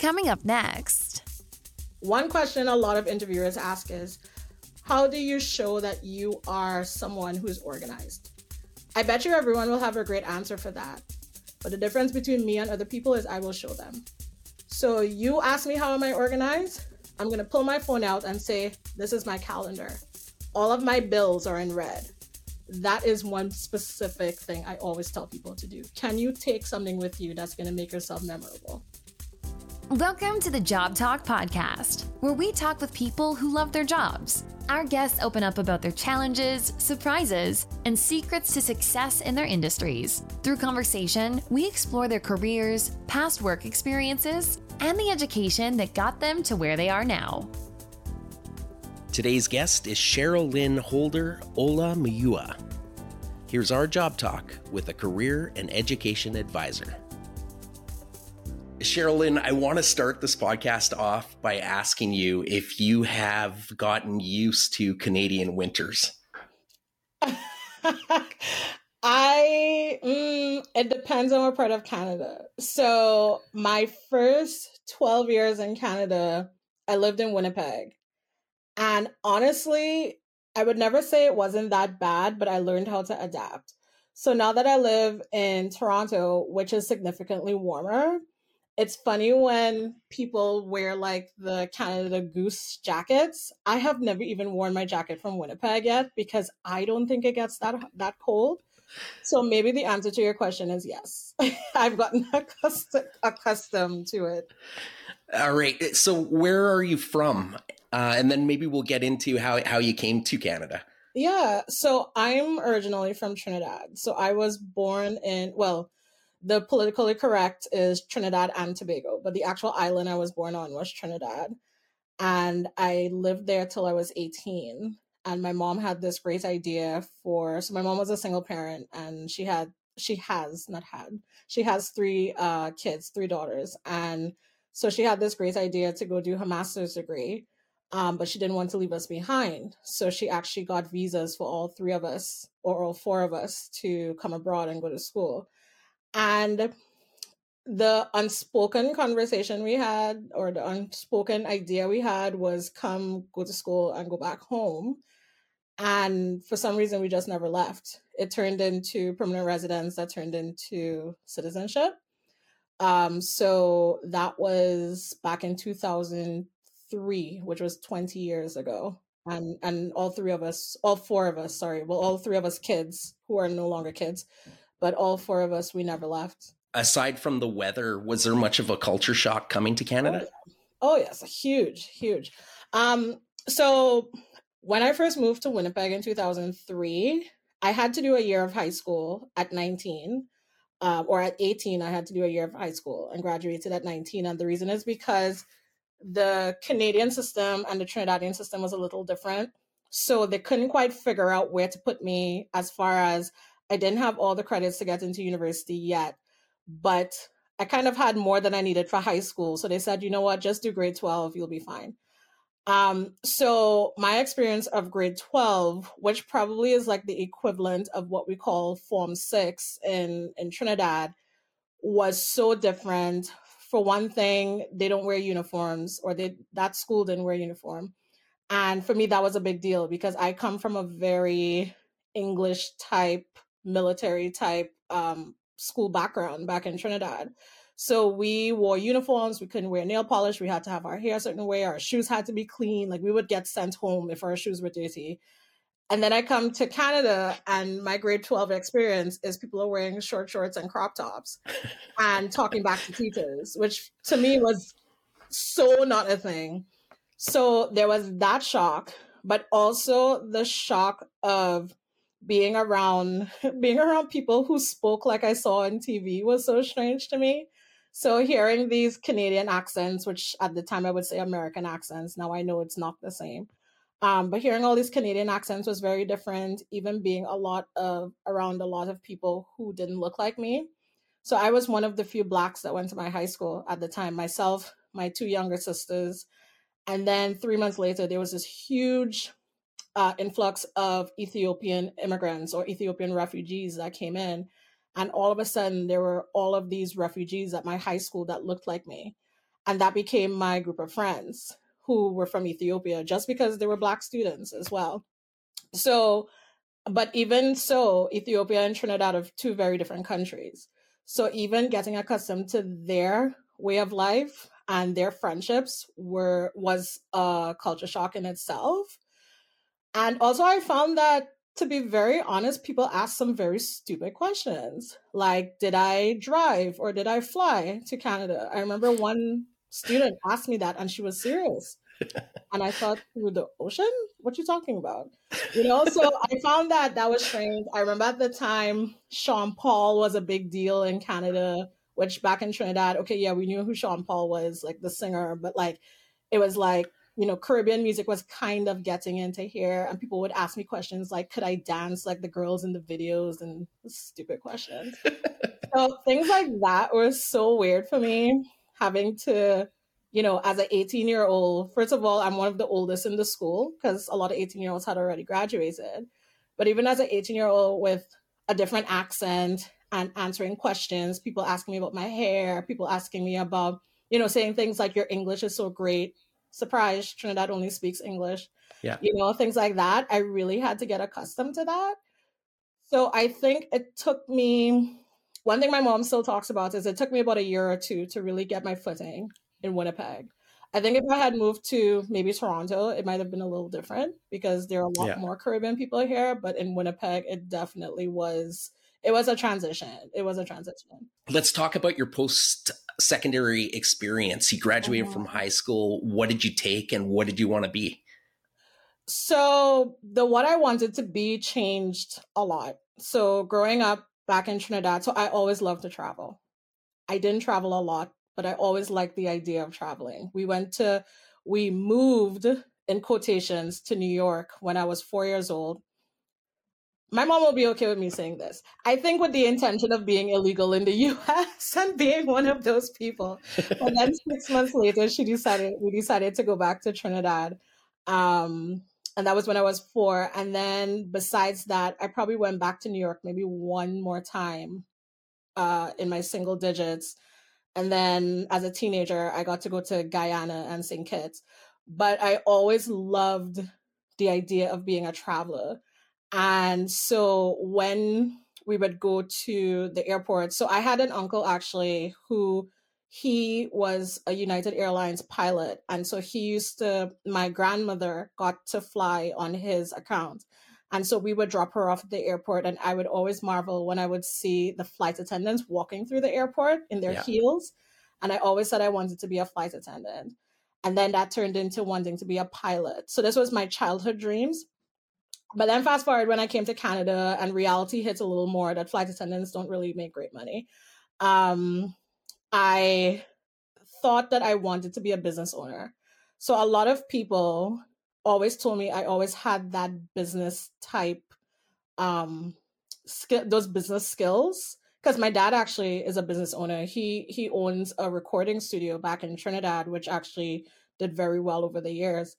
Coming up next. One question a lot of interviewers ask is how do you show that you are someone who's organized? I bet you everyone will have a great answer for that. But the difference between me and other people is I will show them. So you ask me how am I organized? I'm going to pull my phone out and say, this is my calendar. All of my bills are in red. That is one specific thing I always tell people to do. Can you take something with you that's going to make yourself memorable? Welcome to the Job Talk Podcast, where we talk with people who love their jobs. Our guests open up about their challenges, surprises, and secrets to success in their industries. Through conversation, we explore their careers, past work experiences, and the education that got them to where they are now. Today's guest is Cheryl Lynn Holder Ola Muyua. Here's our job talk with a career and education advisor. Cherryl I want to start this podcast off by asking you if you have gotten used to Canadian winters. I mm, it depends on what part of Canada. So my first 12 years in Canada, I lived in Winnipeg. And honestly, I would never say it wasn't that bad, but I learned how to adapt. So now that I live in Toronto, which is significantly warmer, it's funny when people wear like the Canada Goose jackets. I have never even worn my jacket from Winnipeg yet because I don't think it gets that that cold. So maybe the answer to your question is yes. I've gotten accustomed, accustomed to it. All right. So where are you from? Uh, and then maybe we'll get into how how you came to Canada. Yeah. So I'm originally from Trinidad. So I was born in well the politically correct is Trinidad and Tobago, but the actual island I was born on was Trinidad. And I lived there till I was 18. And my mom had this great idea for so my mom was a single parent and she had she has not had she has three uh kids, three daughters. And so she had this great idea to go do her master's degree. Um, but she didn't want to leave us behind. So she actually got visas for all three of us or all four of us to come abroad and go to school. And the unspoken conversation we had, or the unspoken idea we had, was come go to school and go back home. And for some reason, we just never left. It turned into permanent residence, that turned into citizenship. Um, so that was back in 2003, which was 20 years ago. And and all three of us, all four of us, sorry, well, all three of us kids who are no longer kids, but all four of us, we never left. Aside from the weather, was there much of a culture shock coming to Canada? Oh, oh yes, huge, huge. Um, so when I first moved to Winnipeg in 2003, I had to do a year of high school at 19. Um, or at 18, I had to do a year of high school and graduated at 19. And the reason is because the Canadian system and the Trinidadian system was a little different. So they couldn't quite figure out where to put me as far as I didn't have all the credits to get into university yet, but I kind of had more than I needed for high school. So they said, you know what, just do grade 12, you'll be fine. Um, so my experience of grade 12, which probably is like the equivalent of what we call Form 6 in, in Trinidad, was so different. For one thing, they don't wear uniforms, or they that school didn't wear uniform. And for me, that was a big deal because I come from a very English type military type um, school background back in Trinidad. So we wore uniforms. We couldn't wear nail polish. We had to have our hair a certain way. Our shoes had to be clean. Like we would get sent home if our shoes were dirty. And then I come to Canada, and my grade 12 experience is people are wearing short shorts and crop tops and talking back to teachers, which to me was so not a thing. So there was that shock, but also the shock of being around being around people who spoke like I saw on TV was so strange to me. So hearing these Canadian accents, which at the time I would say American accents, now I know it's not the same. Um, but hearing all these Canadian accents was very different, even being a lot of around a lot of people who didn't look like me. So I was one of the few blacks that went to my high school at the time, myself, my two younger sisters. And then three months later, there was this huge uh, influx of Ethiopian immigrants or Ethiopian refugees that came in. And all of a sudden, there were all of these refugees at my high school that looked like me. And that became my group of friends who were from Ethiopia just because they were Black students as well. So, but even so, Ethiopia and Trinidad are two very different countries. So, even getting accustomed to their way of life and their friendships were was a culture shock in itself. And also, I found that to be very honest, people ask some very stupid questions. Like, did I drive or did I fly to Canada? I remember one student asked me that and she was serious. and I thought, through the ocean? What you talking about? You know, so I found that that was strange. I remember at the time, Sean Paul was a big deal in Canada, which back in Trinidad, okay, yeah, we knew who Sean Paul was, like the singer, but like, it was like, you know, Caribbean music was kind of getting into here, and people would ask me questions like, could I dance like the girls in the videos and stupid questions. so things like that were so weird for me, having to, you know, as an 18 year old, first of all, I'm one of the oldest in the school because a lot of 18 year olds had already graduated. But even as an 18 year old with a different accent and answering questions, people asking me about my hair, people asking me about, you know, saying things like, your English is so great surprise, Trinidad only speaks English. Yeah. You know, things like that. I really had to get accustomed to that. So I think it took me one thing my mom still talks about is it took me about a year or two to really get my footing in Winnipeg. I think if I had moved to maybe Toronto, it might have been a little different because there are a lot yeah. more Caribbean people here. But in Winnipeg, it definitely was it was a transition. It was a transition. Let's talk about your post secondary experience. You graduated mm-hmm. from high school. What did you take and what did you want to be? So, the what I wanted to be changed a lot. So, growing up back in Trinidad, so I always loved to travel. I didn't travel a lot, but I always liked the idea of traveling. We went to, we moved in quotations to New York when I was four years old my mom will be okay with me saying this. I think with the intention of being illegal in the US and being one of those people. and then six months later, she decided we decided to go back to Trinidad. Um, and that was when I was four. And then besides that, I probably went back to New York maybe one more time uh, in my single digits. And then as a teenager, I got to go to Guyana and St. Kitts. But I always loved the idea of being a traveler and so when we would go to the airport, so I had an uncle actually who he was a United Airlines pilot. And so he used to, my grandmother got to fly on his account. And so we would drop her off at the airport, and I would always marvel when I would see the flight attendants walking through the airport in their yeah. heels. And I always said I wanted to be a flight attendant. And then that turned into wanting to be a pilot. So this was my childhood dreams. But then fast forward when I came to Canada and reality hits a little more that flight attendants don't really make great money. Um, I thought that I wanted to be a business owner. So a lot of people always told me I always had that business type um skill those business skills because my dad actually is a business owner. He he owns a recording studio back in Trinidad which actually did very well over the years.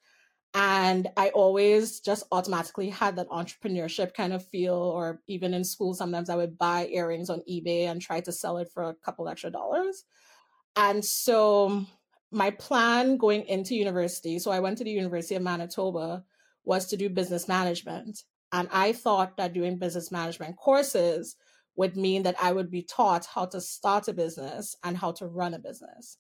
And I always just automatically had that entrepreneurship kind of feel, or even in school, sometimes I would buy earrings on eBay and try to sell it for a couple extra dollars. And so my plan going into university, so I went to the University of Manitoba, was to do business management. And I thought that doing business management courses would mean that I would be taught how to start a business and how to run a business.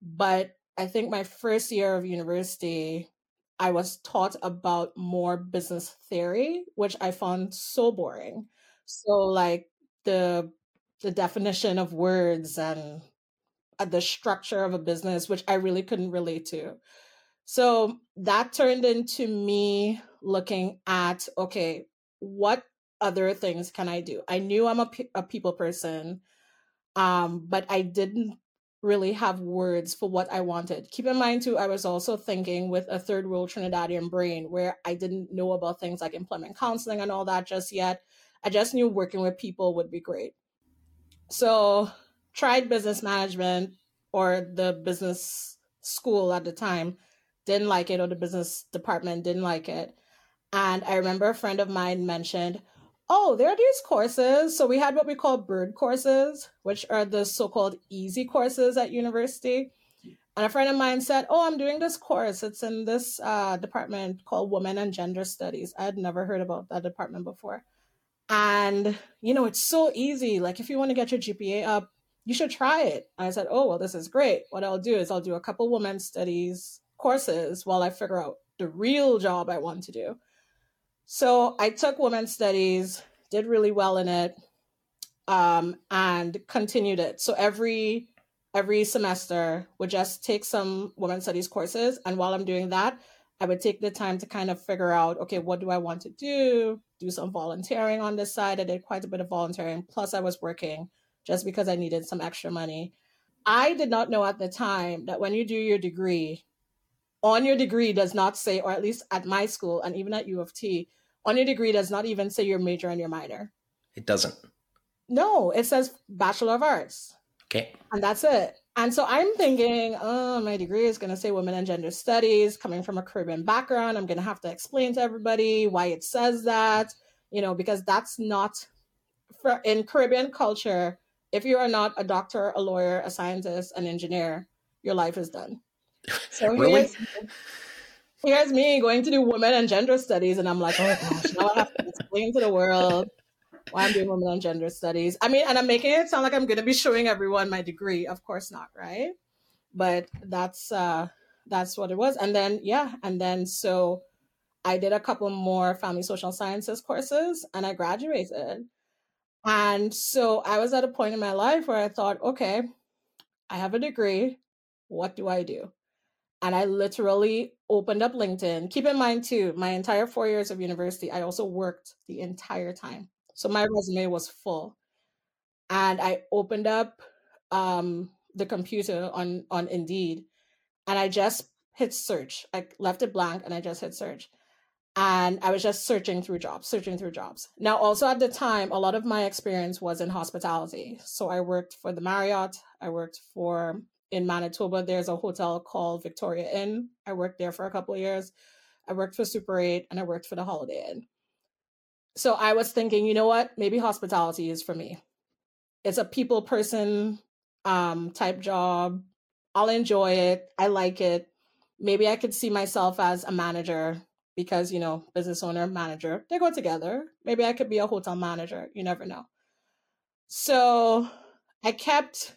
But I think my first year of university, I was taught about more business theory, which I found so boring. So like the the definition of words and uh, the structure of a business, which I really couldn't relate to. So that turned into me looking at okay, what other things can I do? I knew I'm a, a people person, um, but I didn't really have words for what I wanted. Keep in mind, too, I was also thinking with a third world Trinidadian brain where I didn't know about things like employment counseling and all that just yet. I just knew working with people would be great. So, tried business management or the business school at the time, didn't like it, or the business department didn't like it. And I remember a friend of mine mentioned, oh, there are these courses. So we had what we call bird courses, which are the so called easy courses at university. And a friend of mine said, Oh, I'm doing this course. It's in this uh, department called Women and Gender Studies. I had never heard about that department before. And, you know, it's so easy. Like, if you want to get your GPA up, you should try it. And I said, Oh, well, this is great. What I'll do is I'll do a couple women's studies courses while I figure out the real job I want to do. So I took women's studies, did really well in it, um, and continued it. So every every semester would just take some women's studies courses, and while I'm doing that, I would take the time to kind of figure out, okay, what do I want to do? Do some volunteering on this side. I did quite a bit of volunteering. Plus, I was working just because I needed some extra money. I did not know at the time that when you do your degree, on your degree does not say, or at least at my school and even at U of T, on your degree does not even say your major and your minor. It doesn't. No, it says Bachelor of Arts. Okay. And that's it. And so I'm thinking, oh, my degree is going to say women and gender studies. Coming from a Caribbean background, I'm going to have to explain to everybody why it says that, you know, because that's not for in Caribbean culture. If you are not a doctor, a lawyer, a scientist, an engineer, your life is done. So really? here's, here's me going to do women and gender studies, and I'm like, oh gosh, now I have to explain to the world why I'm doing women and gender studies. I mean, and I'm making it sound like I'm going to be showing everyone my degree. Of course not, right? But that's uh that's what it was. And then yeah, and then so I did a couple more family social sciences courses, and I graduated. And so I was at a point in my life where I thought, okay, I have a degree. What do I do? And I literally opened up LinkedIn. Keep in mind, too, my entire four years of university, I also worked the entire time. So my resume was full. And I opened up um, the computer on, on Indeed and I just hit search. I left it blank and I just hit search. And I was just searching through jobs, searching through jobs. Now, also at the time, a lot of my experience was in hospitality. So I worked for the Marriott, I worked for in Manitoba, there's a hotel called Victoria Inn. I worked there for a couple of years. I worked for Super 8 and I worked for the Holiday Inn. So I was thinking, you know what? Maybe hospitality is for me. It's a people person um, type job. I'll enjoy it. I like it. Maybe I could see myself as a manager because, you know, business owner, manager, they go together. Maybe I could be a hotel manager. You never know. So I kept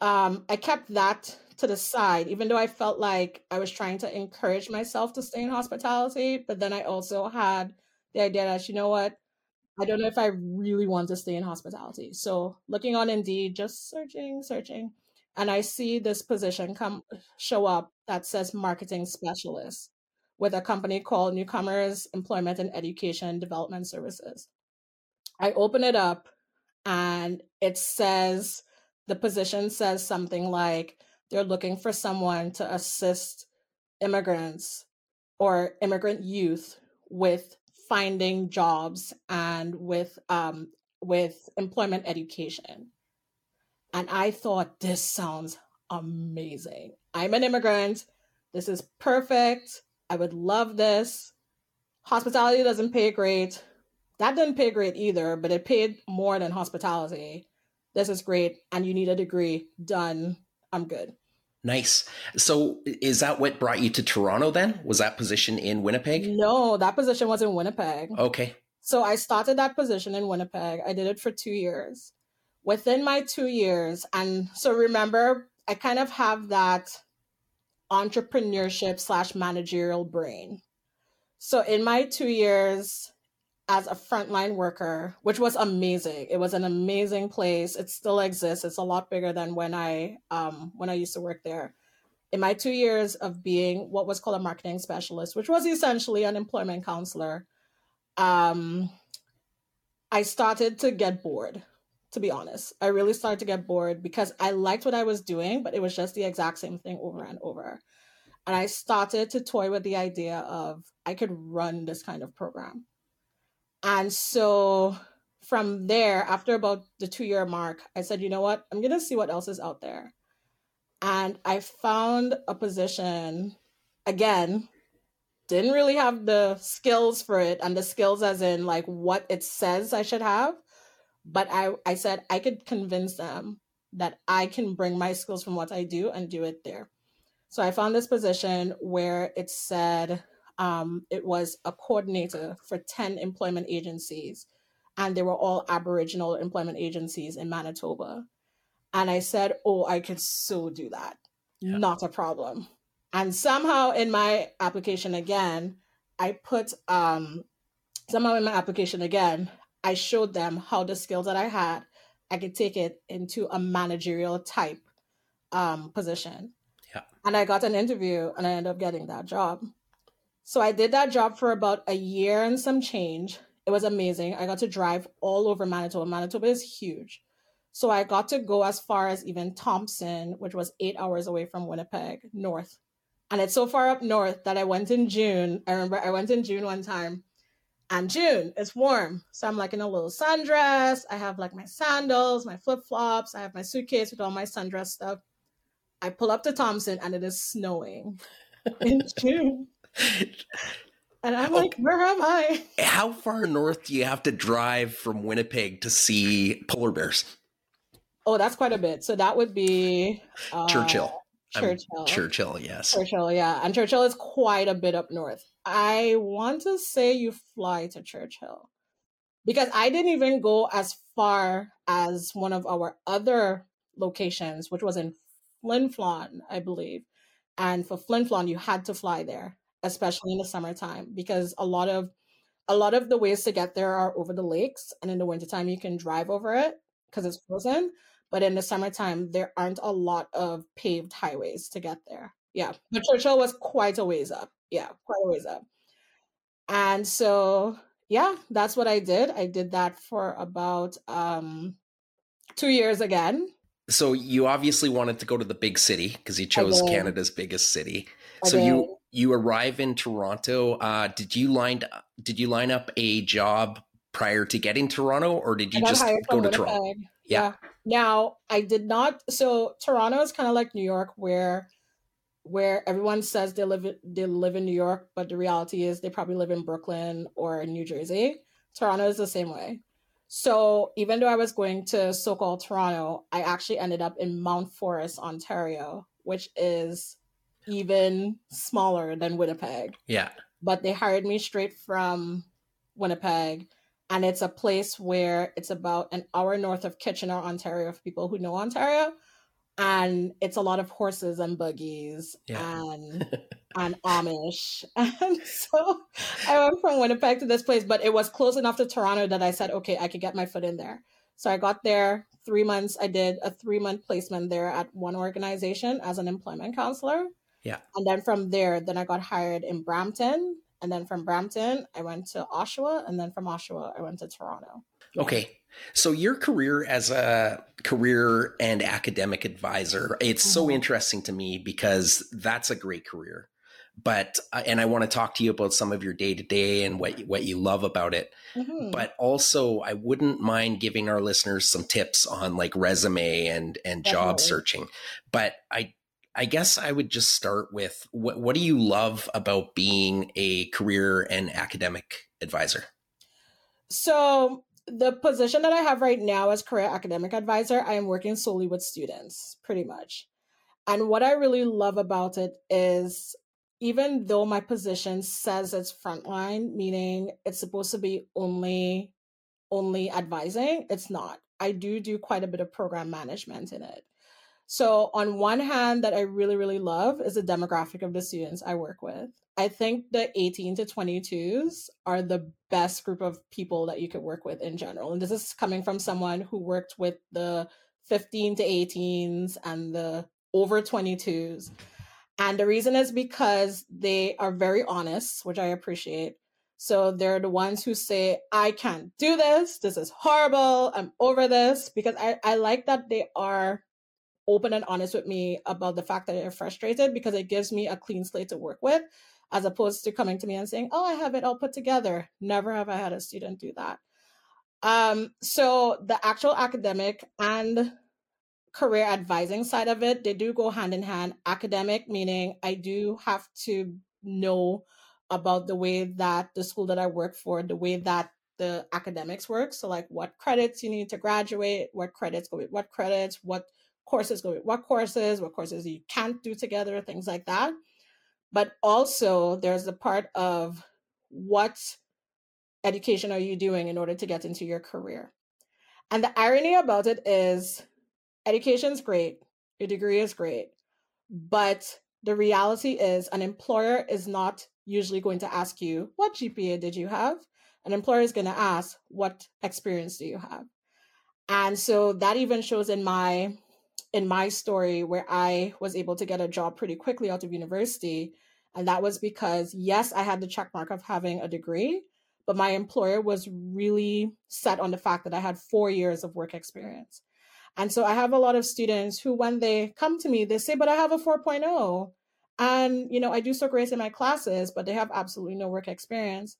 um, I kept that to the side, even though I felt like I was trying to encourage myself to stay in hospitality. But then I also had the idea that, you know what, I don't know if I really want to stay in hospitality. So looking on Indeed, just searching, searching, and I see this position come show up that says marketing specialist with a company called Newcomers Employment and Education Development Services. I open it up and it says the position says something like they're looking for someone to assist immigrants or immigrant youth with finding jobs and with um, with employment education. And I thought this sounds amazing. I'm an immigrant. This is perfect. I would love this. Hospitality doesn't pay great. That didn't pay great either, but it paid more than hospitality this is great and you need a degree done i'm good. Nice. So is that what brought you to toronto then? Was that position in winnipeg? No that position was in winnipeg. Okay. So i started that position in winnipeg. I did it for two years. Within my two years and so remember i kind of have that entrepreneurship slash managerial brain. So in my two years as a frontline worker, which was amazing. It was an amazing place. It still exists. It's a lot bigger than when I um, when I used to work there. In my two years of being what was called a marketing specialist, which was essentially an employment counselor, um, I started to get bored. To be honest, I really started to get bored because I liked what I was doing, but it was just the exact same thing over and over. And I started to toy with the idea of I could run this kind of program and so from there, after about the two year mark, I said, you know what? I'm going to see what else is out there. And I found a position, again, didn't really have the skills for it, and the skills as in like what it says I should have. But I, I said I could convince them that I can bring my skills from what I do and do it there. So I found this position where it said um, it was a coordinator for 10 employment agencies, and they were all Aboriginal employment agencies in Manitoba. And I said, Oh, I could so do that. Yeah. Not a problem. And somehow in my application again, I put um, somehow in my application again, I showed them how the skills that I had, I could take it into a managerial type um, position. Yeah. And I got an interview and I ended up getting that job. So I did that job for about a year and some change. It was amazing. I got to drive all over Manitoba. Manitoba is huge. So I got to go as far as even Thompson, which was eight hours away from Winnipeg, north. And it's so far up north that I went in June. I remember I went in June one time and June, it's warm. So I'm like in a little sundress. I have like my sandals, my flip flops. I have my suitcase with all my sundress stuff. I pull up to Thompson and it is snowing in June. And I'm like, where am I? How far north do you have to drive from Winnipeg to see polar bears? Oh, that's quite a bit. So that would be uh, Churchill. Churchill. Churchill, yes. Churchill, yeah. And Churchill is quite a bit up north. I want to say you fly to Churchill because I didn't even go as far as one of our other locations, which was in Flin Flon, I believe. And for Flin Flon, you had to fly there, especially in the summertime, because a lot of a lot of the ways to get there are over the lakes, and in the wintertime you can drive over it because it's frozen. But in the summertime, there aren't a lot of paved highways to get there. Yeah. But Churchill was quite a ways up. Yeah, quite a ways up. And so, yeah, that's what I did. I did that for about um, two years again. So you obviously wanted to go to the big city because you chose Canada's biggest city. so you you arrive in Toronto. Uh, did you line did you line up a job prior to getting Toronto, or did you just go to Toronto? Yeah. yeah. Now I did not. So Toronto is kind of like New York, where where everyone says they live they live in New York, but the reality is they probably live in Brooklyn or New Jersey. Toronto is the same way. So even though I was going to so-called Toronto, I actually ended up in Mount Forest, Ontario, which is even smaller than Winnipeg. Yeah. But they hired me straight from Winnipeg and it's a place where it's about an hour north of Kitchener, Ontario, for people who know Ontario. And it's a lot of horses and buggies yeah. and and Amish. And so I went from Winnipeg to this place, but it was close enough to Toronto that I said, okay, I could get my foot in there. So I got there three months. I did a three month placement there at one organization as an employment counselor. Yeah. And then from there, then I got hired in Brampton and then from Brampton, I went to Oshawa. And then from Oshawa, I went to Toronto. Okay. So your career as a career and academic advisor, it's mm-hmm. so interesting to me because that's a great career. But uh, and I want to talk to you about some of your day to day and what what you love about it. Mm-hmm. But also, I wouldn't mind giving our listeners some tips on like resume and and Definitely. job searching. But I I guess I would just start with what, what do you love about being a career and academic advisor? So, the position that I have right now as career academic advisor, I am working solely with students, pretty much. And what I really love about it is even though my position says it's frontline, meaning it's supposed to be only only advising, it's not. I do do quite a bit of program management in it. So, on one hand, that I really, really love is the demographic of the students I work with. I think the 18 to 22s are the best group of people that you could work with in general. And this is coming from someone who worked with the 15 to 18s and the over 22s. And the reason is because they are very honest, which I appreciate. So they're the ones who say, I can't do this. This is horrible. I'm over this. Because I, I like that they are open and honest with me about the fact that they're frustrated because it gives me a clean slate to work with as opposed to coming to me and saying, Oh, I have it all put together. Never have I had a student do that. Um, so the actual academic and career advising side of it, they do go hand in hand. Academic, meaning I do have to know about the way that the school that I work for, the way that the academics work. So like what credits you need to graduate, what credits go with what credits, what courses go what courses, what courses you can't do together, things like that. But also there's the part of what education are you doing in order to get into your career. And the irony about it is education's great, your degree is great, but the reality is an employer is not usually going to ask you, what GPA did you have? An employer is going to ask, what experience do you have? And so that even shows in my in my story where I was able to get a job pretty quickly out of university. And that was because, yes, I had the check mark of having a degree, but my employer was really set on the fact that I had four years of work experience. And so I have a lot of students who, when they come to me, they say, but I have a 4.0. And, you know, I do so great in my classes, but they have absolutely no work experience.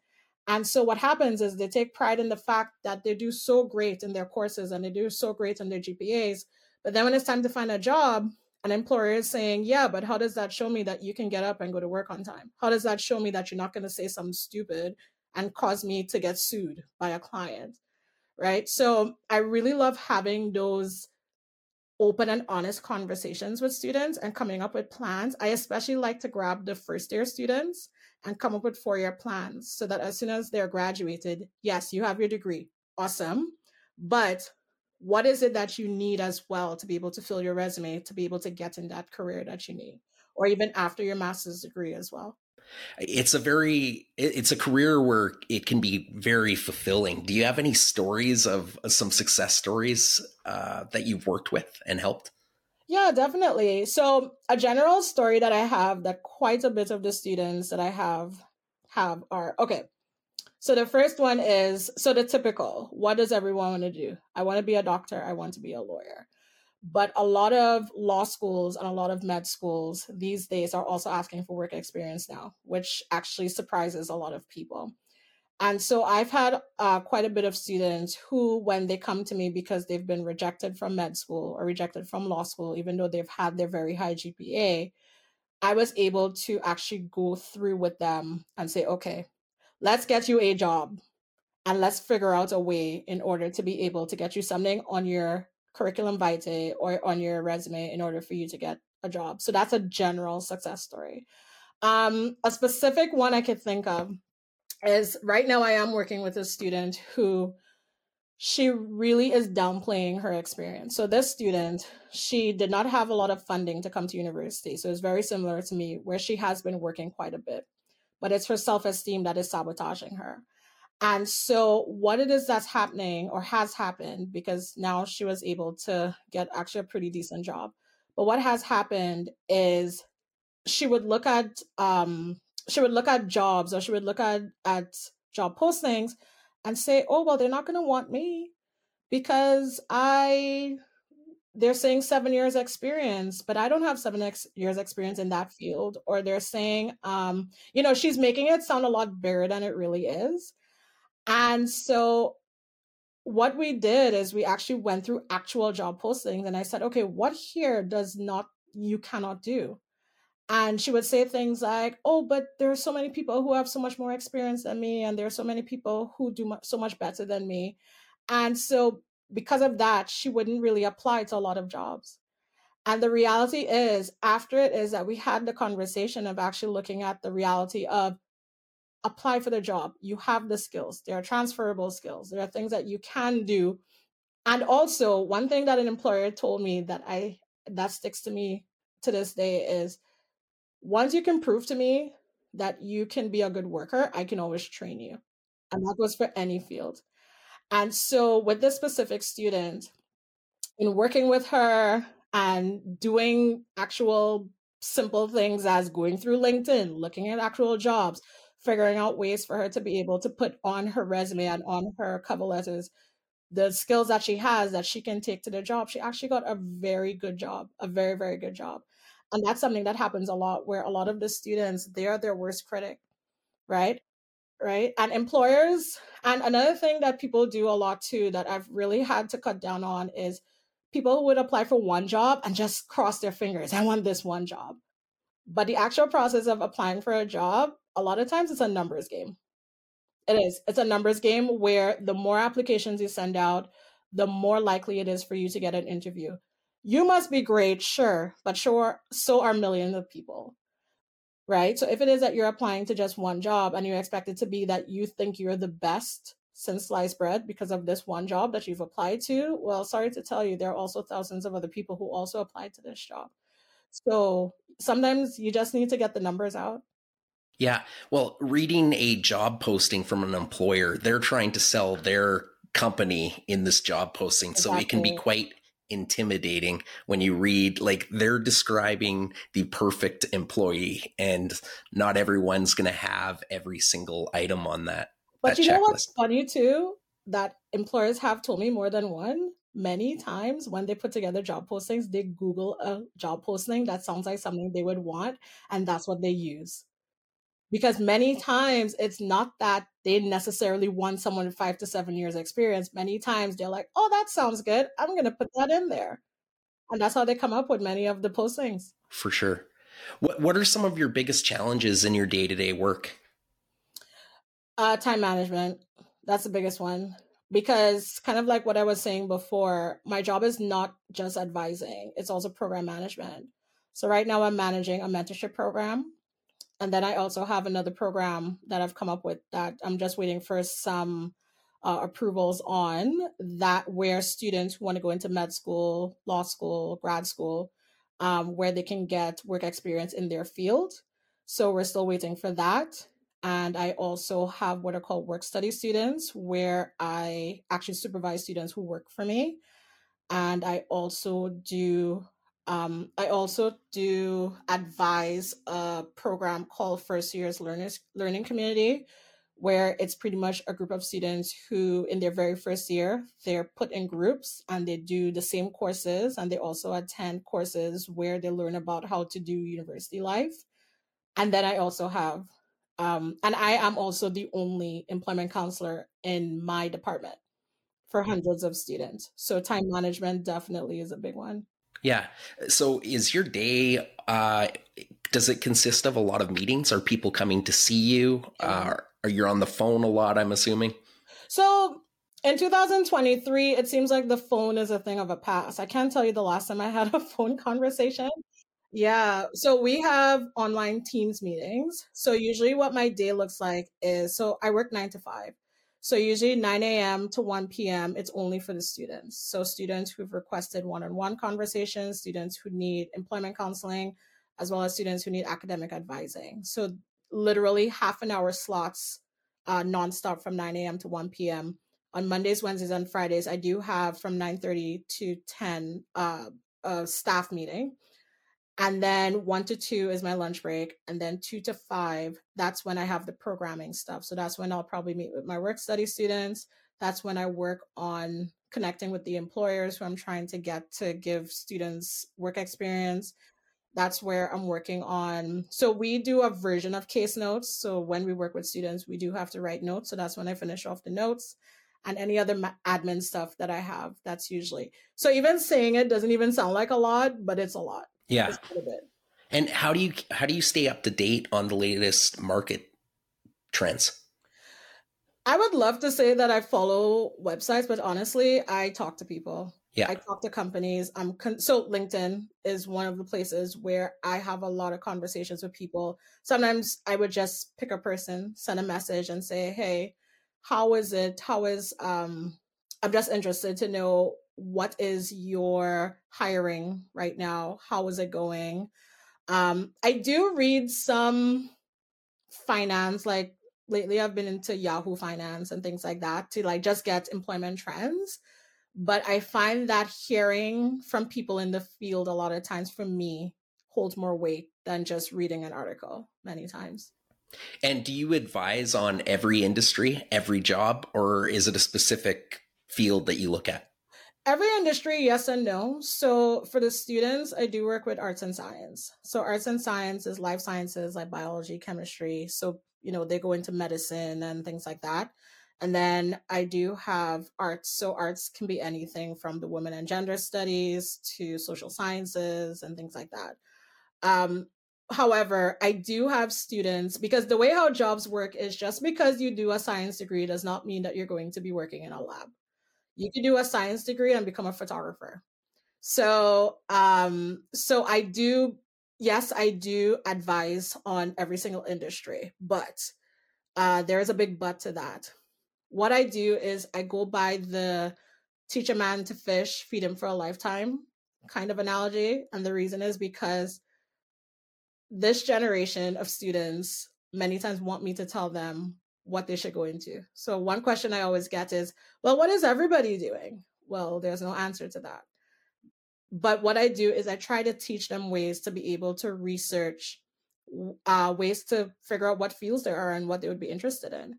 And so what happens is they take pride in the fact that they do so great in their courses and they do so great in their GPAs. But then when it's time to find a job, an employer is saying, Yeah, but how does that show me that you can get up and go to work on time? How does that show me that you're not going to say something stupid and cause me to get sued by a client? Right. So I really love having those open and honest conversations with students and coming up with plans. I especially like to grab the first year students and come up with four year plans so that as soon as they're graduated, yes, you have your degree. Awesome. But what is it that you need as well to be able to fill your resume to be able to get in that career that you need or even after your master's degree as well? It's a very it's a career where it can be very fulfilling. Do you have any stories of some success stories uh, that you've worked with and helped? Yeah definitely. So a general story that i have that quite a bit of the students that i have have are okay so the first one is so the typical what does everyone want to do i want to be a doctor i want to be a lawyer but a lot of law schools and a lot of med schools these days are also asking for work experience now, which actually surprises a lot of people. And so I've had uh, quite a bit of students who, when they come to me because they've been rejected from med school or rejected from law school, even though they've had their very high GPA, I was able to actually go through with them and say, okay, let's get you a job and let's figure out a way in order to be able to get you something on your curriculum vitae or on your resume in order for you to get a job. So that's a general success story. Um, a specific one I could think of is right now I am working with a student who she really is downplaying her experience. So this student, she did not have a lot of funding to come to university. So it's very similar to me where she has been working quite a bit, but it's her self-esteem that is sabotaging her. And so, what it is that's happening or has happened, because now she was able to get actually a pretty decent job. But what has happened is she would look at um, she would look at jobs or she would look at at job postings and say, "Oh well, they're not going to want me because I." They're saying seven years experience, but I don't have seven ex- years experience in that field. Or they're saying, um, you know, she's making it sound a lot bigger than it really is and so what we did is we actually went through actual job postings and I said, okay, what here does not, you cannot do? And she would say things like, oh, but there are so many people who have so much more experience than me, and there are so many people who do so much better than me. And so, because of that, she wouldn't really apply to a lot of jobs. And the reality is, after it, is that we had the conversation of actually looking at the reality of apply for the job. You have the skills. There are transferable skills. There are things that you can do. And also, one thing that an employer told me that I that sticks to me to this day is once you can prove to me that you can be a good worker, I can always train you. And that goes for any field. And so with this specific student, in working with her and doing actual simple things as going through LinkedIn, looking at actual jobs, figuring out ways for her to be able to put on her resume and on her cover letters the skills that she has that she can take to the job. She actually got a very good job, a very, very good job. And that's something that happens a lot where a lot of the students, they are their worst critic, right? Right. And employers, and another thing that people do a lot too that I've really had to cut down on is people would apply for one job and just cross their fingers. I want this one job. But the actual process of applying for a job a lot of times it's a numbers game. It is. It's a numbers game where the more applications you send out, the more likely it is for you to get an interview. You must be great, sure, but sure, so are millions of people. Right? So if it is that you're applying to just one job and you expect it to be that you think you're the best since sliced bread because of this one job that you've applied to, well, sorry to tell you, there are also thousands of other people who also applied to this job. So sometimes you just need to get the numbers out. Yeah. Well, reading a job posting from an employer, they're trying to sell their company in this job posting. Exactly. So it can be quite intimidating when you read like they're describing the perfect employee and not everyone's going to have every single item on that but that you checklist. know what's funny too that employers have told me more than one many times when they put together job postings, they Google a job posting that sounds like something they would want, and that's what they use. Because many times it's not that they necessarily want someone with five to seven years experience. Many times they're like, oh, that sounds good. I'm going to put that in there. And that's how they come up with many of the postings. For sure. What, what are some of your biggest challenges in your day to day work? Uh, time management. That's the biggest one because kind of like what I was saying before, my job is not just advising, it's also program management. So right now I'm managing a mentorship program. And then I also have another program that I've come up with that I'm just waiting for some uh, approvals on that where students want to go into med school, law school, grad school, um, where they can get work experience in their field. So we're still waiting for that. And I also have what are called work study students, where I actually supervise students who work for me. And I also do um, I also do advise a program called First Years Learners Learning Community, where it's pretty much a group of students who, in their very first year, they're put in groups and they do the same courses, and they also attend courses where they learn about how to do university life. And then I also have um, and I am also the only employment counselor in my department for hundreds of students. So time management definitely is a big one. Yeah. So is your day uh does it consist of a lot of meetings? Are people coming to see you? Uh, are you on the phone a lot, I'm assuming? So in 2023, it seems like the phone is a thing of a past. I can't tell you the last time I had a phone conversation. Yeah. So we have online Teams meetings. So usually what my day looks like is so I work nine to five. So usually 9 a.m. to 1 p.m. It's only for the students. So students who've requested one-on-one conversations, students who need employment counseling, as well as students who need academic advising. So literally half an hour slots uh, nonstop from 9 a.m. to 1 p.m. On Mondays, Wednesdays, and Fridays, I do have from 9:30 to 10 uh, a staff meeting and then one to two is my lunch break and then two to five that's when i have the programming stuff. So that's when i'll probably meet with my work study students. That's when i work on connecting with the employers who i'm trying to get to give students work experience. That's where i'm working on so we do a version of case notes. So when we work with students we do have to write notes. So that's when i finish off the notes and any other admin stuff that i have that's usually so even saying it doesn't even sound like a lot but it's a lot yeah. And how do you how do you stay up to date on the latest market trends? I would love to say that I follow websites, but honestly, I talk to people. Yeah. I talk to companies. I'm con- so LinkedIn is one of the places where I have a lot of conversations with people. Sometimes I would just pick a person, send a message and say, "Hey, how is it? How is um I'm just interested to know what is your hiring right now? How is it going? Um, I do read some finance, like lately I've been into Yahoo Finance and things like that to like just get employment trends. But I find that hearing from people in the field a lot of times for me holds more weight than just reading an article many times. And do you advise on every industry, every job, or is it a specific field that you look at? Every industry yes and no. So for the students i do work with arts and science. So arts and science is life sciences like biology chemistry. So you know they go into medicine and things like that. And then i do have arts. So arts can be anything from the women and gender studies to social sciences and things like that. Um, however i do have students because the way how jobs work is just because you do a science degree does not mean that you're going to be working in a lab you can do a science degree and become a photographer. So, um, so I do, yes, I do advise on every single industry, but uh, there is a big but to that. What I do is I go by the teach a man to fish, feed him for a lifetime kind of analogy. And the reason is because this generation of students many times want me to tell them what they should go into. So, one question I always get is, well, what is everybody doing? Well, there's no answer to that. But what I do is I try to teach them ways to be able to research uh, ways to figure out what fields there are and what they would be interested in.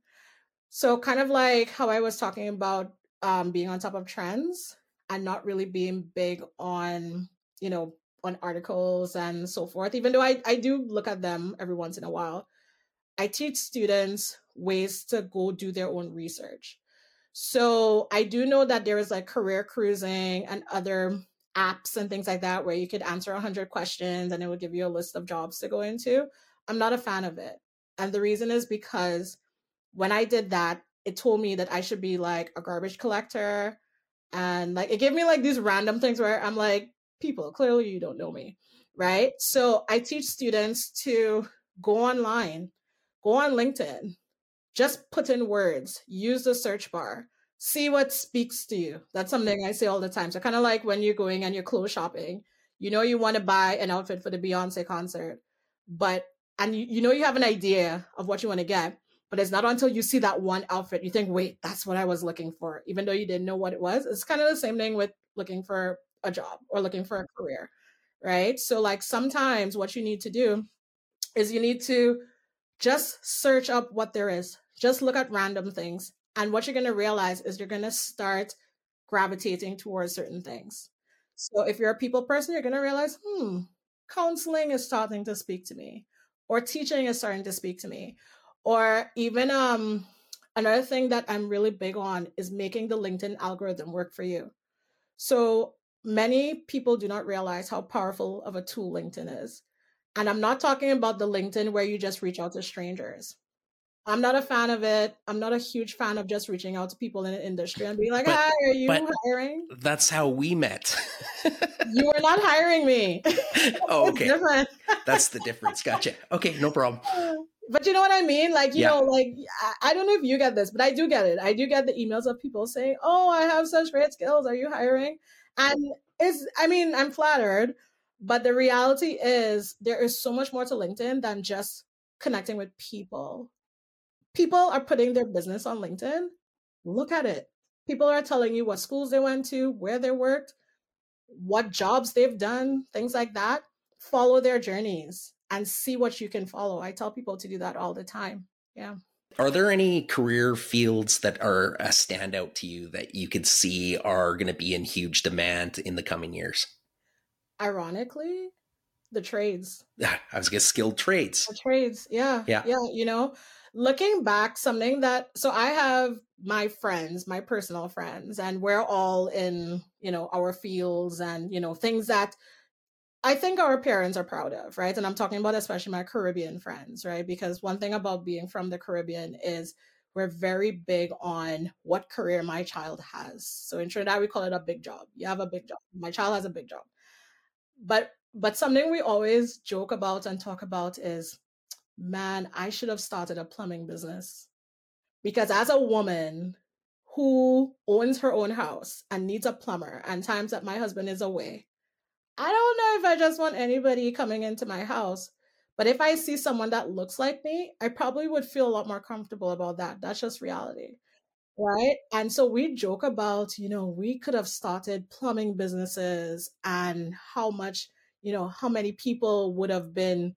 So, kind of like how I was talking about um, being on top of trends and not really being big on, you know, on articles and so forth, even though I, I do look at them every once in a while. I teach students ways to go do their own research. So I do know that there is like career cruising and other apps and things like that where you could answer 100 questions and it would give you a list of jobs to go into. I'm not a fan of it. And the reason is because when I did that, it told me that I should be like a garbage collector. And like it gave me like these random things where I'm like, people, clearly you don't know me. Right. So I teach students to go online, go on LinkedIn, just put in words, use the search bar, see what speaks to you. That's something I say all the time. So kind of like when you're going and you're clothes shopping, you know you want to buy an outfit for the Beyonce concert, but and you, you know you have an idea of what you want to get, but it's not until you see that one outfit you think, wait, that's what I was looking for, even though you didn't know what it was. It's kind of the same thing with looking for a job or looking for a career, right? So like sometimes what you need to do is you need to just search up what there is. Just look at random things. And what you're going to realize is you're going to start gravitating towards certain things. So if you're a people person, you're going to realize, hmm, counseling is starting to speak to me, or teaching is starting to speak to me, or even um, another thing that I'm really big on is making the LinkedIn algorithm work for you. So many people do not realize how powerful of a tool LinkedIn is. And I'm not talking about the LinkedIn where you just reach out to strangers. I'm not a fan of it. I'm not a huge fan of just reaching out to people in the industry and being like, but, "Hi, are you hiring?" That's how we met. you were not hiring me. oh, okay. That's the difference. Gotcha. Okay, no problem. But you know what I mean? Like, you yeah. know, like I, I don't know if you get this, but I do get it. I do get the emails of people saying, "Oh, I have such great skills. Are you hiring?" And it's, I mean, I'm flattered, but the reality is there is so much more to LinkedIn than just connecting with people. People are putting their business on LinkedIn. Look at it. People are telling you what schools they went to, where they worked, what jobs they've done, things like that. Follow their journeys and see what you can follow. I tell people to do that all the time. Yeah. Are there any career fields that are a standout to you that you could see are going to be in huge demand in the coming years? Ironically, the trades. I was to skilled trades. The trades, yeah, yeah, yeah. You know, looking back, something that so I have my friends, my personal friends, and we're all in you know our fields and you know things that I think our parents are proud of, right? And I'm talking about especially my Caribbean friends, right? Because one thing about being from the Caribbean is we're very big on what career my child has. So in Trinidad, we call it a big job. You have a big job. My child has a big job. But but something we always joke about and talk about is, man, I should have started a plumbing business. Because as a woman who owns her own house and needs a plumber, and times that my husband is away, I don't know if I just want anybody coming into my house. But if I see someone that looks like me, I probably would feel a lot more comfortable about that. That's just reality. Right. And so we joke about, you know, we could have started plumbing businesses and how much, you know, how many people would have been,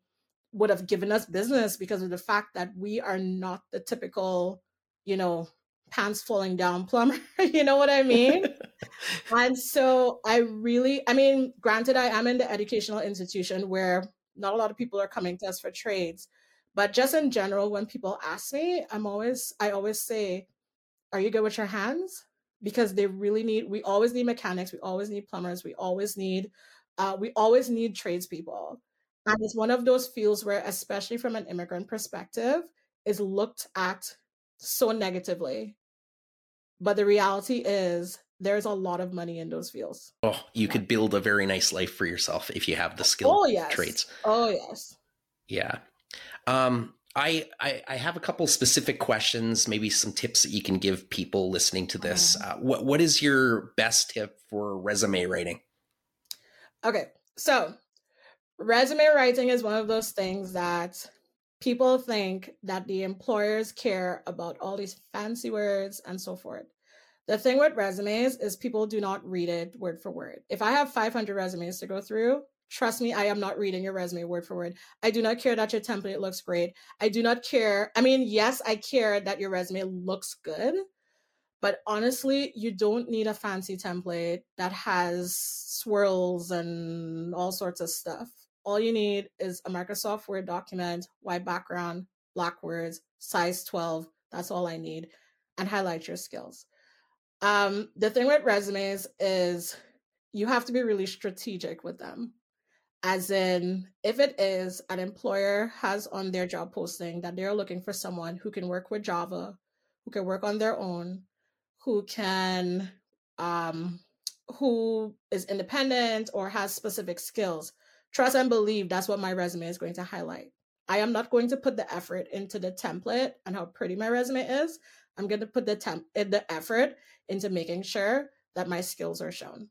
would have given us business because of the fact that we are not the typical, you know, pants falling down plumber. you know what I mean? and so I really, I mean, granted, I am in the educational institution where not a lot of people are coming to us for trades, but just in general, when people ask me, I'm always, I always say, are you good with your hands? Because they really need, we always need mechanics, we always need plumbers, we always need, uh, we always need tradespeople. And it's one of those fields where, especially from an immigrant perspective, is looked at so negatively but the reality is there's a lot of money in those fields. Oh, you yeah. could build a very nice life for yourself if you have the skill oh, yes. traits. Oh yes. Yeah. Um, I, I, I have a couple specific questions, maybe some tips that you can give people listening to this. Uh, what what is your best tip for resume writing? Okay, so resume writing is one of those things that people think that the employers care about all these fancy words and so forth. The thing with resumes is people do not read it word for word. If I have 500 resumes to go through, trust me, I am not reading your resume word for word. I do not care that your template looks great. I do not care. I mean, yes, I care that your resume looks good, but honestly, you don't need a fancy template that has swirls and all sorts of stuff. All you need is a Microsoft Word document, white background, black words, size 12. That's all I need. And highlight your skills. Um, the thing with resumes is you have to be really strategic with them. As in, if it is an employer has on their job posting that they're looking for someone who can work with Java, who can work on their own, who can um who is independent or has specific skills, trust and believe that's what my resume is going to highlight. I am not going to put the effort into the template and how pretty my resume is. I'm going to put the temp eh, the effort into making sure that my skills are shown.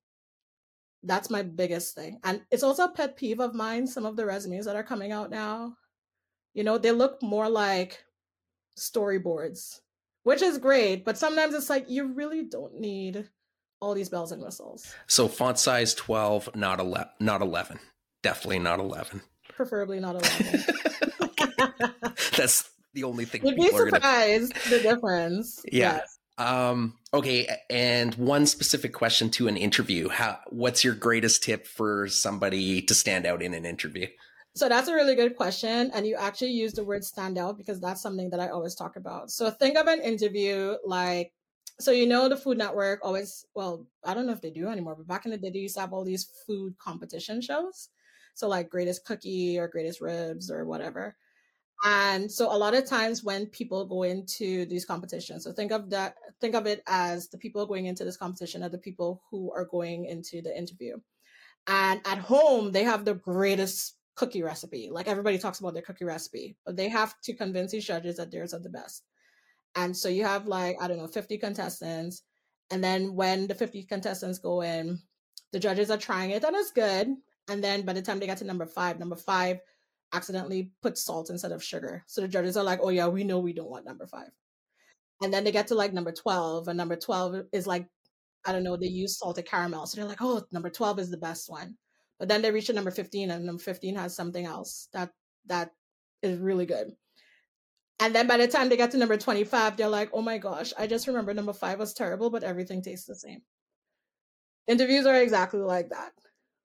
That's my biggest thing. And it's also a pet peeve of mine, some of the resumes that are coming out now. You know, they look more like storyboards, which is great, but sometimes it's like you really don't need all these bells and whistles. So font size 12, not 11, not 11. Definitely not 11. Preferably not 11. That's the only thing. You'd be surprised gonna... the difference. Yeah. Yes. Um, okay, and one specific question to an interview. How what's your greatest tip for somebody to stand out in an interview? So that's a really good question. And you actually use the word stand out because that's something that I always talk about. So think of an interview like so you know the Food Network always well, I don't know if they do anymore, but back in the day they used to have all these food competition shows. So like greatest cookie or greatest ribs or whatever. And so a lot of times when people go into these competitions, so think of that, think of it as the people going into this competition are the people who are going into the interview. And at home, they have the greatest cookie recipe. Like everybody talks about their cookie recipe, but they have to convince these judges that theirs are the best. And so you have like, I don't know, 50 contestants. And then when the 50 contestants go in, the judges are trying it and it's good. And then by the time they get to number five, number five accidentally put salt instead of sugar. So the judges are like, oh yeah, we know we don't want number five. And then they get to like number 12, and number 12 is like, I don't know, they use salted caramel. So they're like, oh, number 12 is the best one. But then they reach a number 15, and number 15 has something else that that is really good. And then by the time they get to number 25, they're like, oh my gosh, I just remember number five was terrible, but everything tastes the same. Interviews are exactly like that.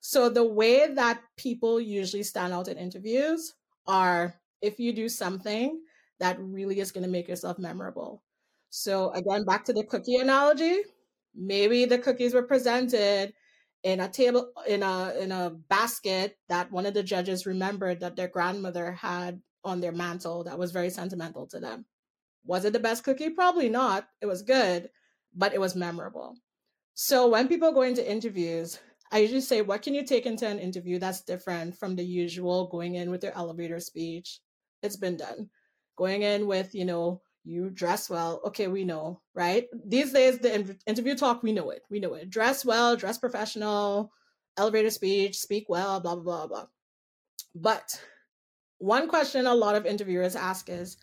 So the way that people usually stand out in interviews are if you do something that really is going to make yourself memorable. So again, back to the cookie analogy, maybe the cookies were presented in a table in a in a basket that one of the judges remembered that their grandmother had on their mantle that was very sentimental to them. Was it the best cookie? Probably not. It was good, but it was memorable. So when people go into interviews, I usually say, what can you take into an interview that's different from the usual going in with your elevator speech? It's been done. Going in with, you know, you dress well. Okay, we know, right? These days, the interview talk, we know it. We know it. Dress well, dress professional, elevator speech, speak well, blah, blah, blah, blah. But one question a lot of interviewers ask is,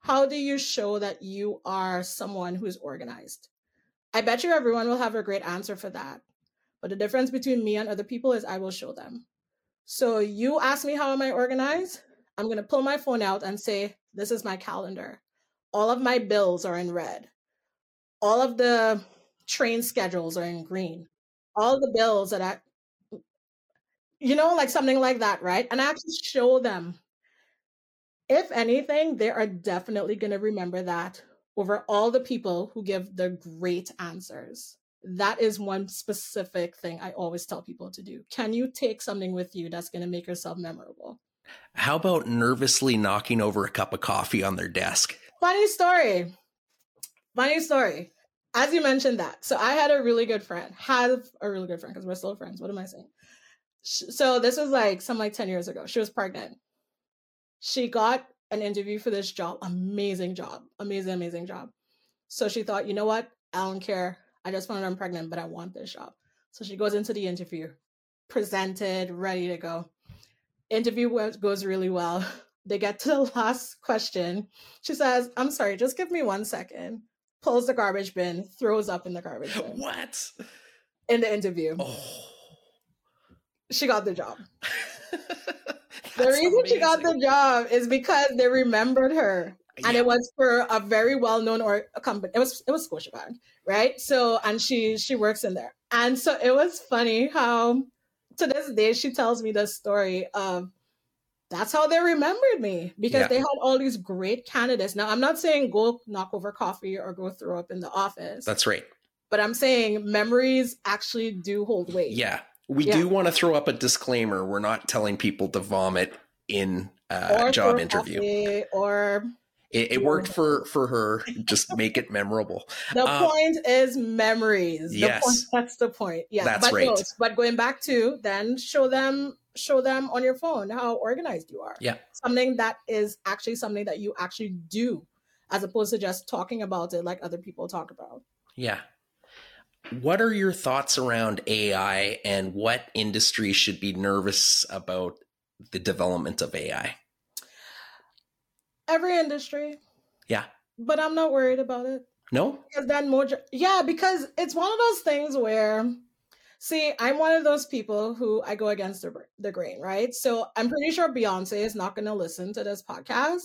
how do you show that you are someone who's organized? I bet you everyone will have a great answer for that. But the difference between me and other people is I will show them. So you ask me how am I organized? I'm going to pull my phone out and say, this is my calendar. All of my bills are in red. All of the train schedules are in green. All the bills that I, you know, like something like that, right? And I actually show them. If anything, they are definitely going to remember that over all the people who give the great answers that is one specific thing I always tell people to do. Can you take something with you that's going to make yourself memorable? How about nervously knocking over a cup of coffee on their desk? Funny story. Funny story. as you mentioned that, so I had a really good friend, have a really good friend because we're still friends. What am I saying? So this was like some like 10 years ago. She was pregnant. She got an interview for this job. Amazing job. Amazing, amazing job. So she thought, you know what? I don't care. I just found out I'm pregnant, but I want this job. So she goes into the interview, presented, ready to go. Interview goes really well. They get to the last question. She says, I'm sorry, just give me one second. Pulls the garbage bin, throws up in the garbage bin. What? In the interview. Oh. She got the job. the reason amazing. she got the job is because they remembered her. Yeah. And it was for a very well-known or a company. It was it was Scotiabank, right? So and she she works in there. And so it was funny how to this day she tells me the story of that's how they remembered me because yeah. they had all these great candidates. Now, I'm not saying go knock over coffee or go throw up in the office. That's right. But I'm saying memories actually do hold weight. Yeah. We yeah. do want to throw up a disclaimer. We're not telling people to vomit in a job interview. Or it, it, worked for for her. Just make it memorable. The um, point is memories. Yes, point, that's the point. Yeah, that's but right. But going back to then show them show them on your phone how organized you are. Yeah, something that is actually something that you actually do, as opposed to just talking about it like other people talk about. Yeah. What are your thoughts around AI and what industry should be nervous about the development of AI? Every industry. Yeah. But I'm not worried about it. No? Because then more, yeah, because it's one of those things where, see, I'm one of those people who I go against the, the grain, right? So I'm pretty sure Beyonce is not going to listen to this podcast,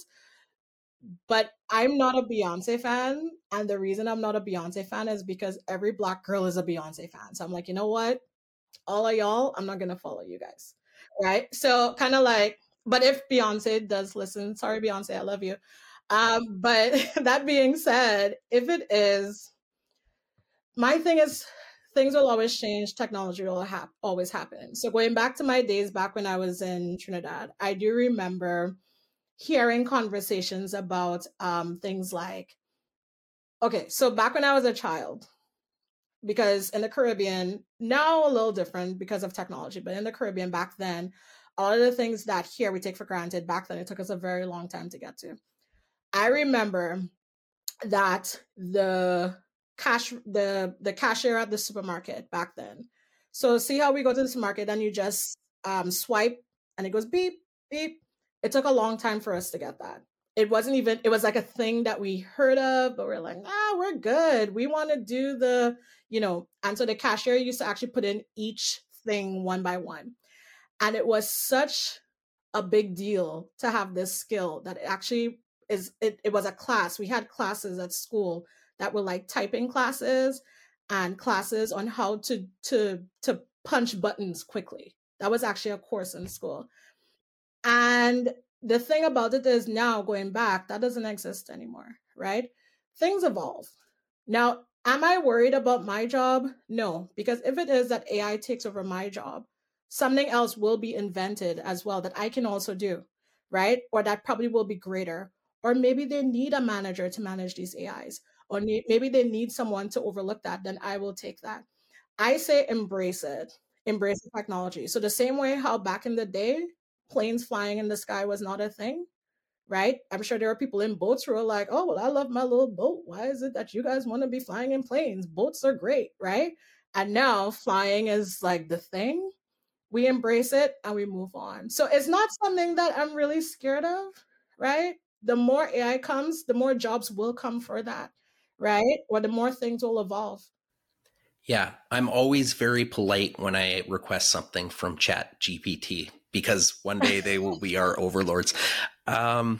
but I'm not a Beyonce fan. And the reason I'm not a Beyonce fan is because every black girl is a Beyonce fan. So I'm like, you know what? All of y'all, I'm not going to follow you guys right? So kind of like, but if Beyonce does listen, sorry Beyonce, I love you. Um, but that being said, if it is, my thing is things will always change. Technology will ha- always happen. So going back to my days back when I was in Trinidad, I do remember hearing conversations about um, things like, okay, so back when I was a child, because in the Caribbean, now a little different because of technology, but in the Caribbean back then, a lot of the things that here we take for granted, back then it took us a very long time to get to. I remember that the cash the the cashier at the supermarket back then. So see how we go to the supermarket and you just um, swipe and it goes beep beep. It took a long time for us to get that it wasn't even it was like a thing that we heard of but we're like ah we're good we want to do the you know and so the cashier used to actually put in each thing one by one and it was such a big deal to have this skill that it actually is it, it was a class we had classes at school that were like typing classes and classes on how to to to punch buttons quickly that was actually a course in school and the thing about it is now going back, that doesn't exist anymore, right? Things evolve. Now, am I worried about my job? No, because if it is that AI takes over my job, something else will be invented as well that I can also do, right? Or that probably will be greater. Or maybe they need a manager to manage these AIs, or maybe they need someone to overlook that. Then I will take that. I say embrace it, embrace the technology. So, the same way how back in the day, planes flying in the sky was not a thing, right? I'm sure there are people in boats who are like, oh, well, I love my little boat. Why is it that you guys want to be flying in planes? Boats are great, right? And now flying is like the thing. We embrace it and we move on. So it's not something that I'm really scared of, right? The more AI comes, the more jobs will come for that, right? Or the more things will evolve. Yeah, I'm always very polite when I request something from Chat GPT because one day they will be our overlords. Um,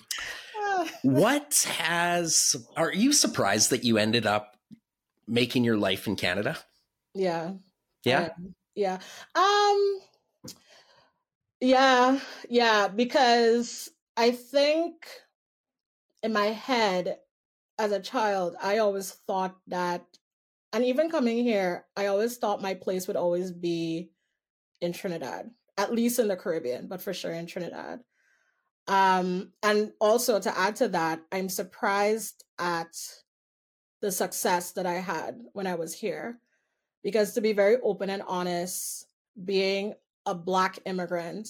what has, are you surprised that you ended up making your life in Canada? Yeah. Yeah. Yeah. Um, yeah. Yeah. Because I think in my head as a child, I always thought that, and even coming here, I always thought my place would always be in Trinidad at least in the Caribbean, but for sure in Trinidad. Um, and also to add to that, I'm surprised at the success that I had when I was here. Because to be very open and honest, being a Black immigrant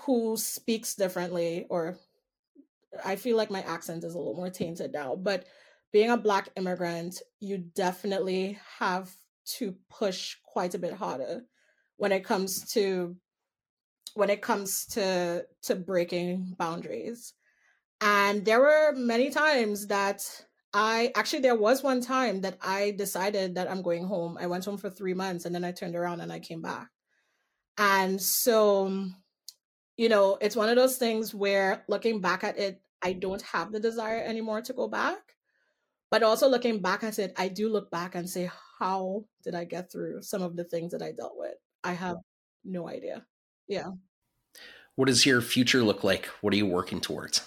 who speaks differently, or I feel like my accent is a little more tainted now, but being a Black immigrant, you definitely have to push quite a bit harder when it comes to when it comes to to breaking boundaries and there were many times that I actually, there was one time that I decided that I'm going home. I went home for three months and then I turned around and I came back. And so, you know, it's one of those things where looking back at it, I don't have the desire anymore to go back. But also looking back at it, I do look back and say, how did I get through some of the things that I dealt with? I have no idea. Yeah. What does your future look like? What are you working towards?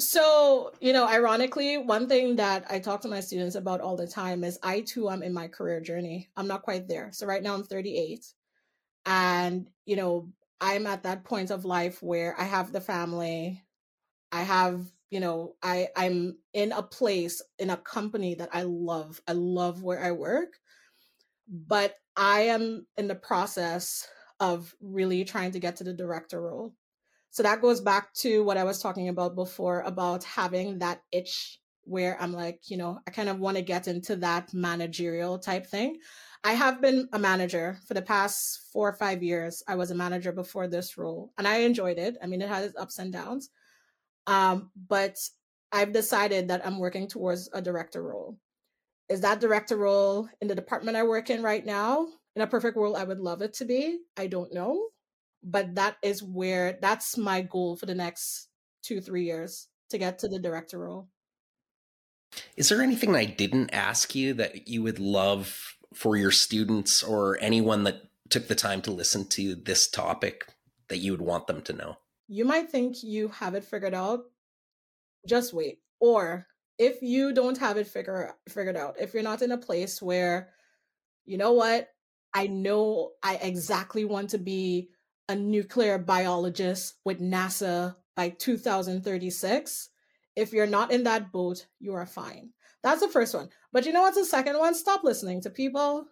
So, you know, ironically, one thing that I talk to my students about all the time is I too am in my career journey. I'm not quite there. So, right now I'm 38. And, you know, I'm at that point of life where I have the family. I have, you know, I I'm in a place in a company that I love. I love where I work. But I am in the process of really trying to get to the director role. So that goes back to what I was talking about before about having that itch where I'm like, you know, I kind of want to get into that managerial type thing. I have been a manager for the past four or five years. I was a manager before this role and I enjoyed it. I mean, it had its ups and downs. Um, but I've decided that I'm working towards a director role. Is that director role in the department I work in right now? In a perfect world, I would love it to be. I don't know but that is where that's my goal for the next two three years to get to the director role is there anything i didn't ask you that you would love for your students or anyone that took the time to listen to this topic that you would want them to know you might think you have it figured out just wait or if you don't have it figure, figured out if you're not in a place where you know what i know i exactly want to be a nuclear biologist with NASA by 2036. If you're not in that boat, you are fine. That's the first one. But you know what's the second one? Stop listening to people.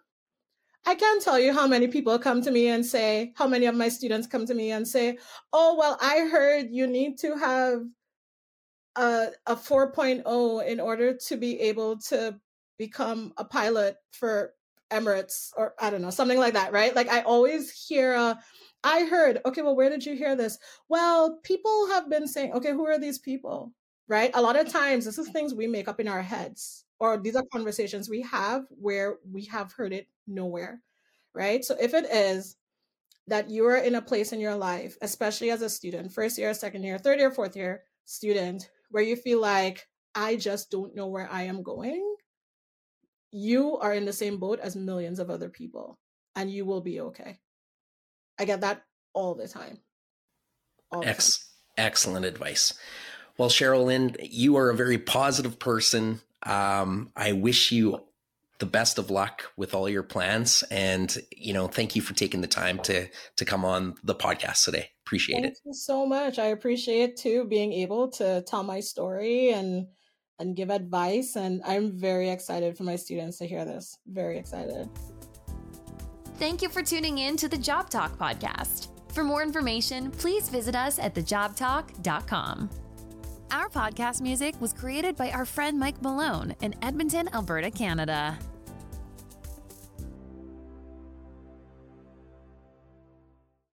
I can't tell you how many people come to me and say, how many of my students come to me and say, oh, well, I heard you need to have a, a 4.0 in order to be able to become a pilot for Emirates or I don't know, something like that, right? Like I always hear a, I heard, okay, well, where did you hear this? Well, people have been saying, okay, who are these people? Right? A lot of times, this is things we make up in our heads, or these are conversations we have where we have heard it nowhere. Right? So if it is that you are in a place in your life, especially as a student, first year, second year, third year, fourth year student, where you feel like, I just don't know where I am going, you are in the same boat as millions of other people, and you will be okay. I get that all the time. All Ex- time. Excellent advice. Well, Cherryl-Lyn, you are a very positive person. Um, I wish you the best of luck with all your plans, and you know, thank you for taking the time to to come on the podcast today. Appreciate thank it. Thank you so much. I appreciate too being able to tell my story and and give advice. And I'm very excited for my students to hear this. Very excited. Thank you for tuning in to the Job Talk podcast. For more information, please visit us at thejobtalk.com. Our podcast music was created by our friend Mike Malone in Edmonton, Alberta, Canada.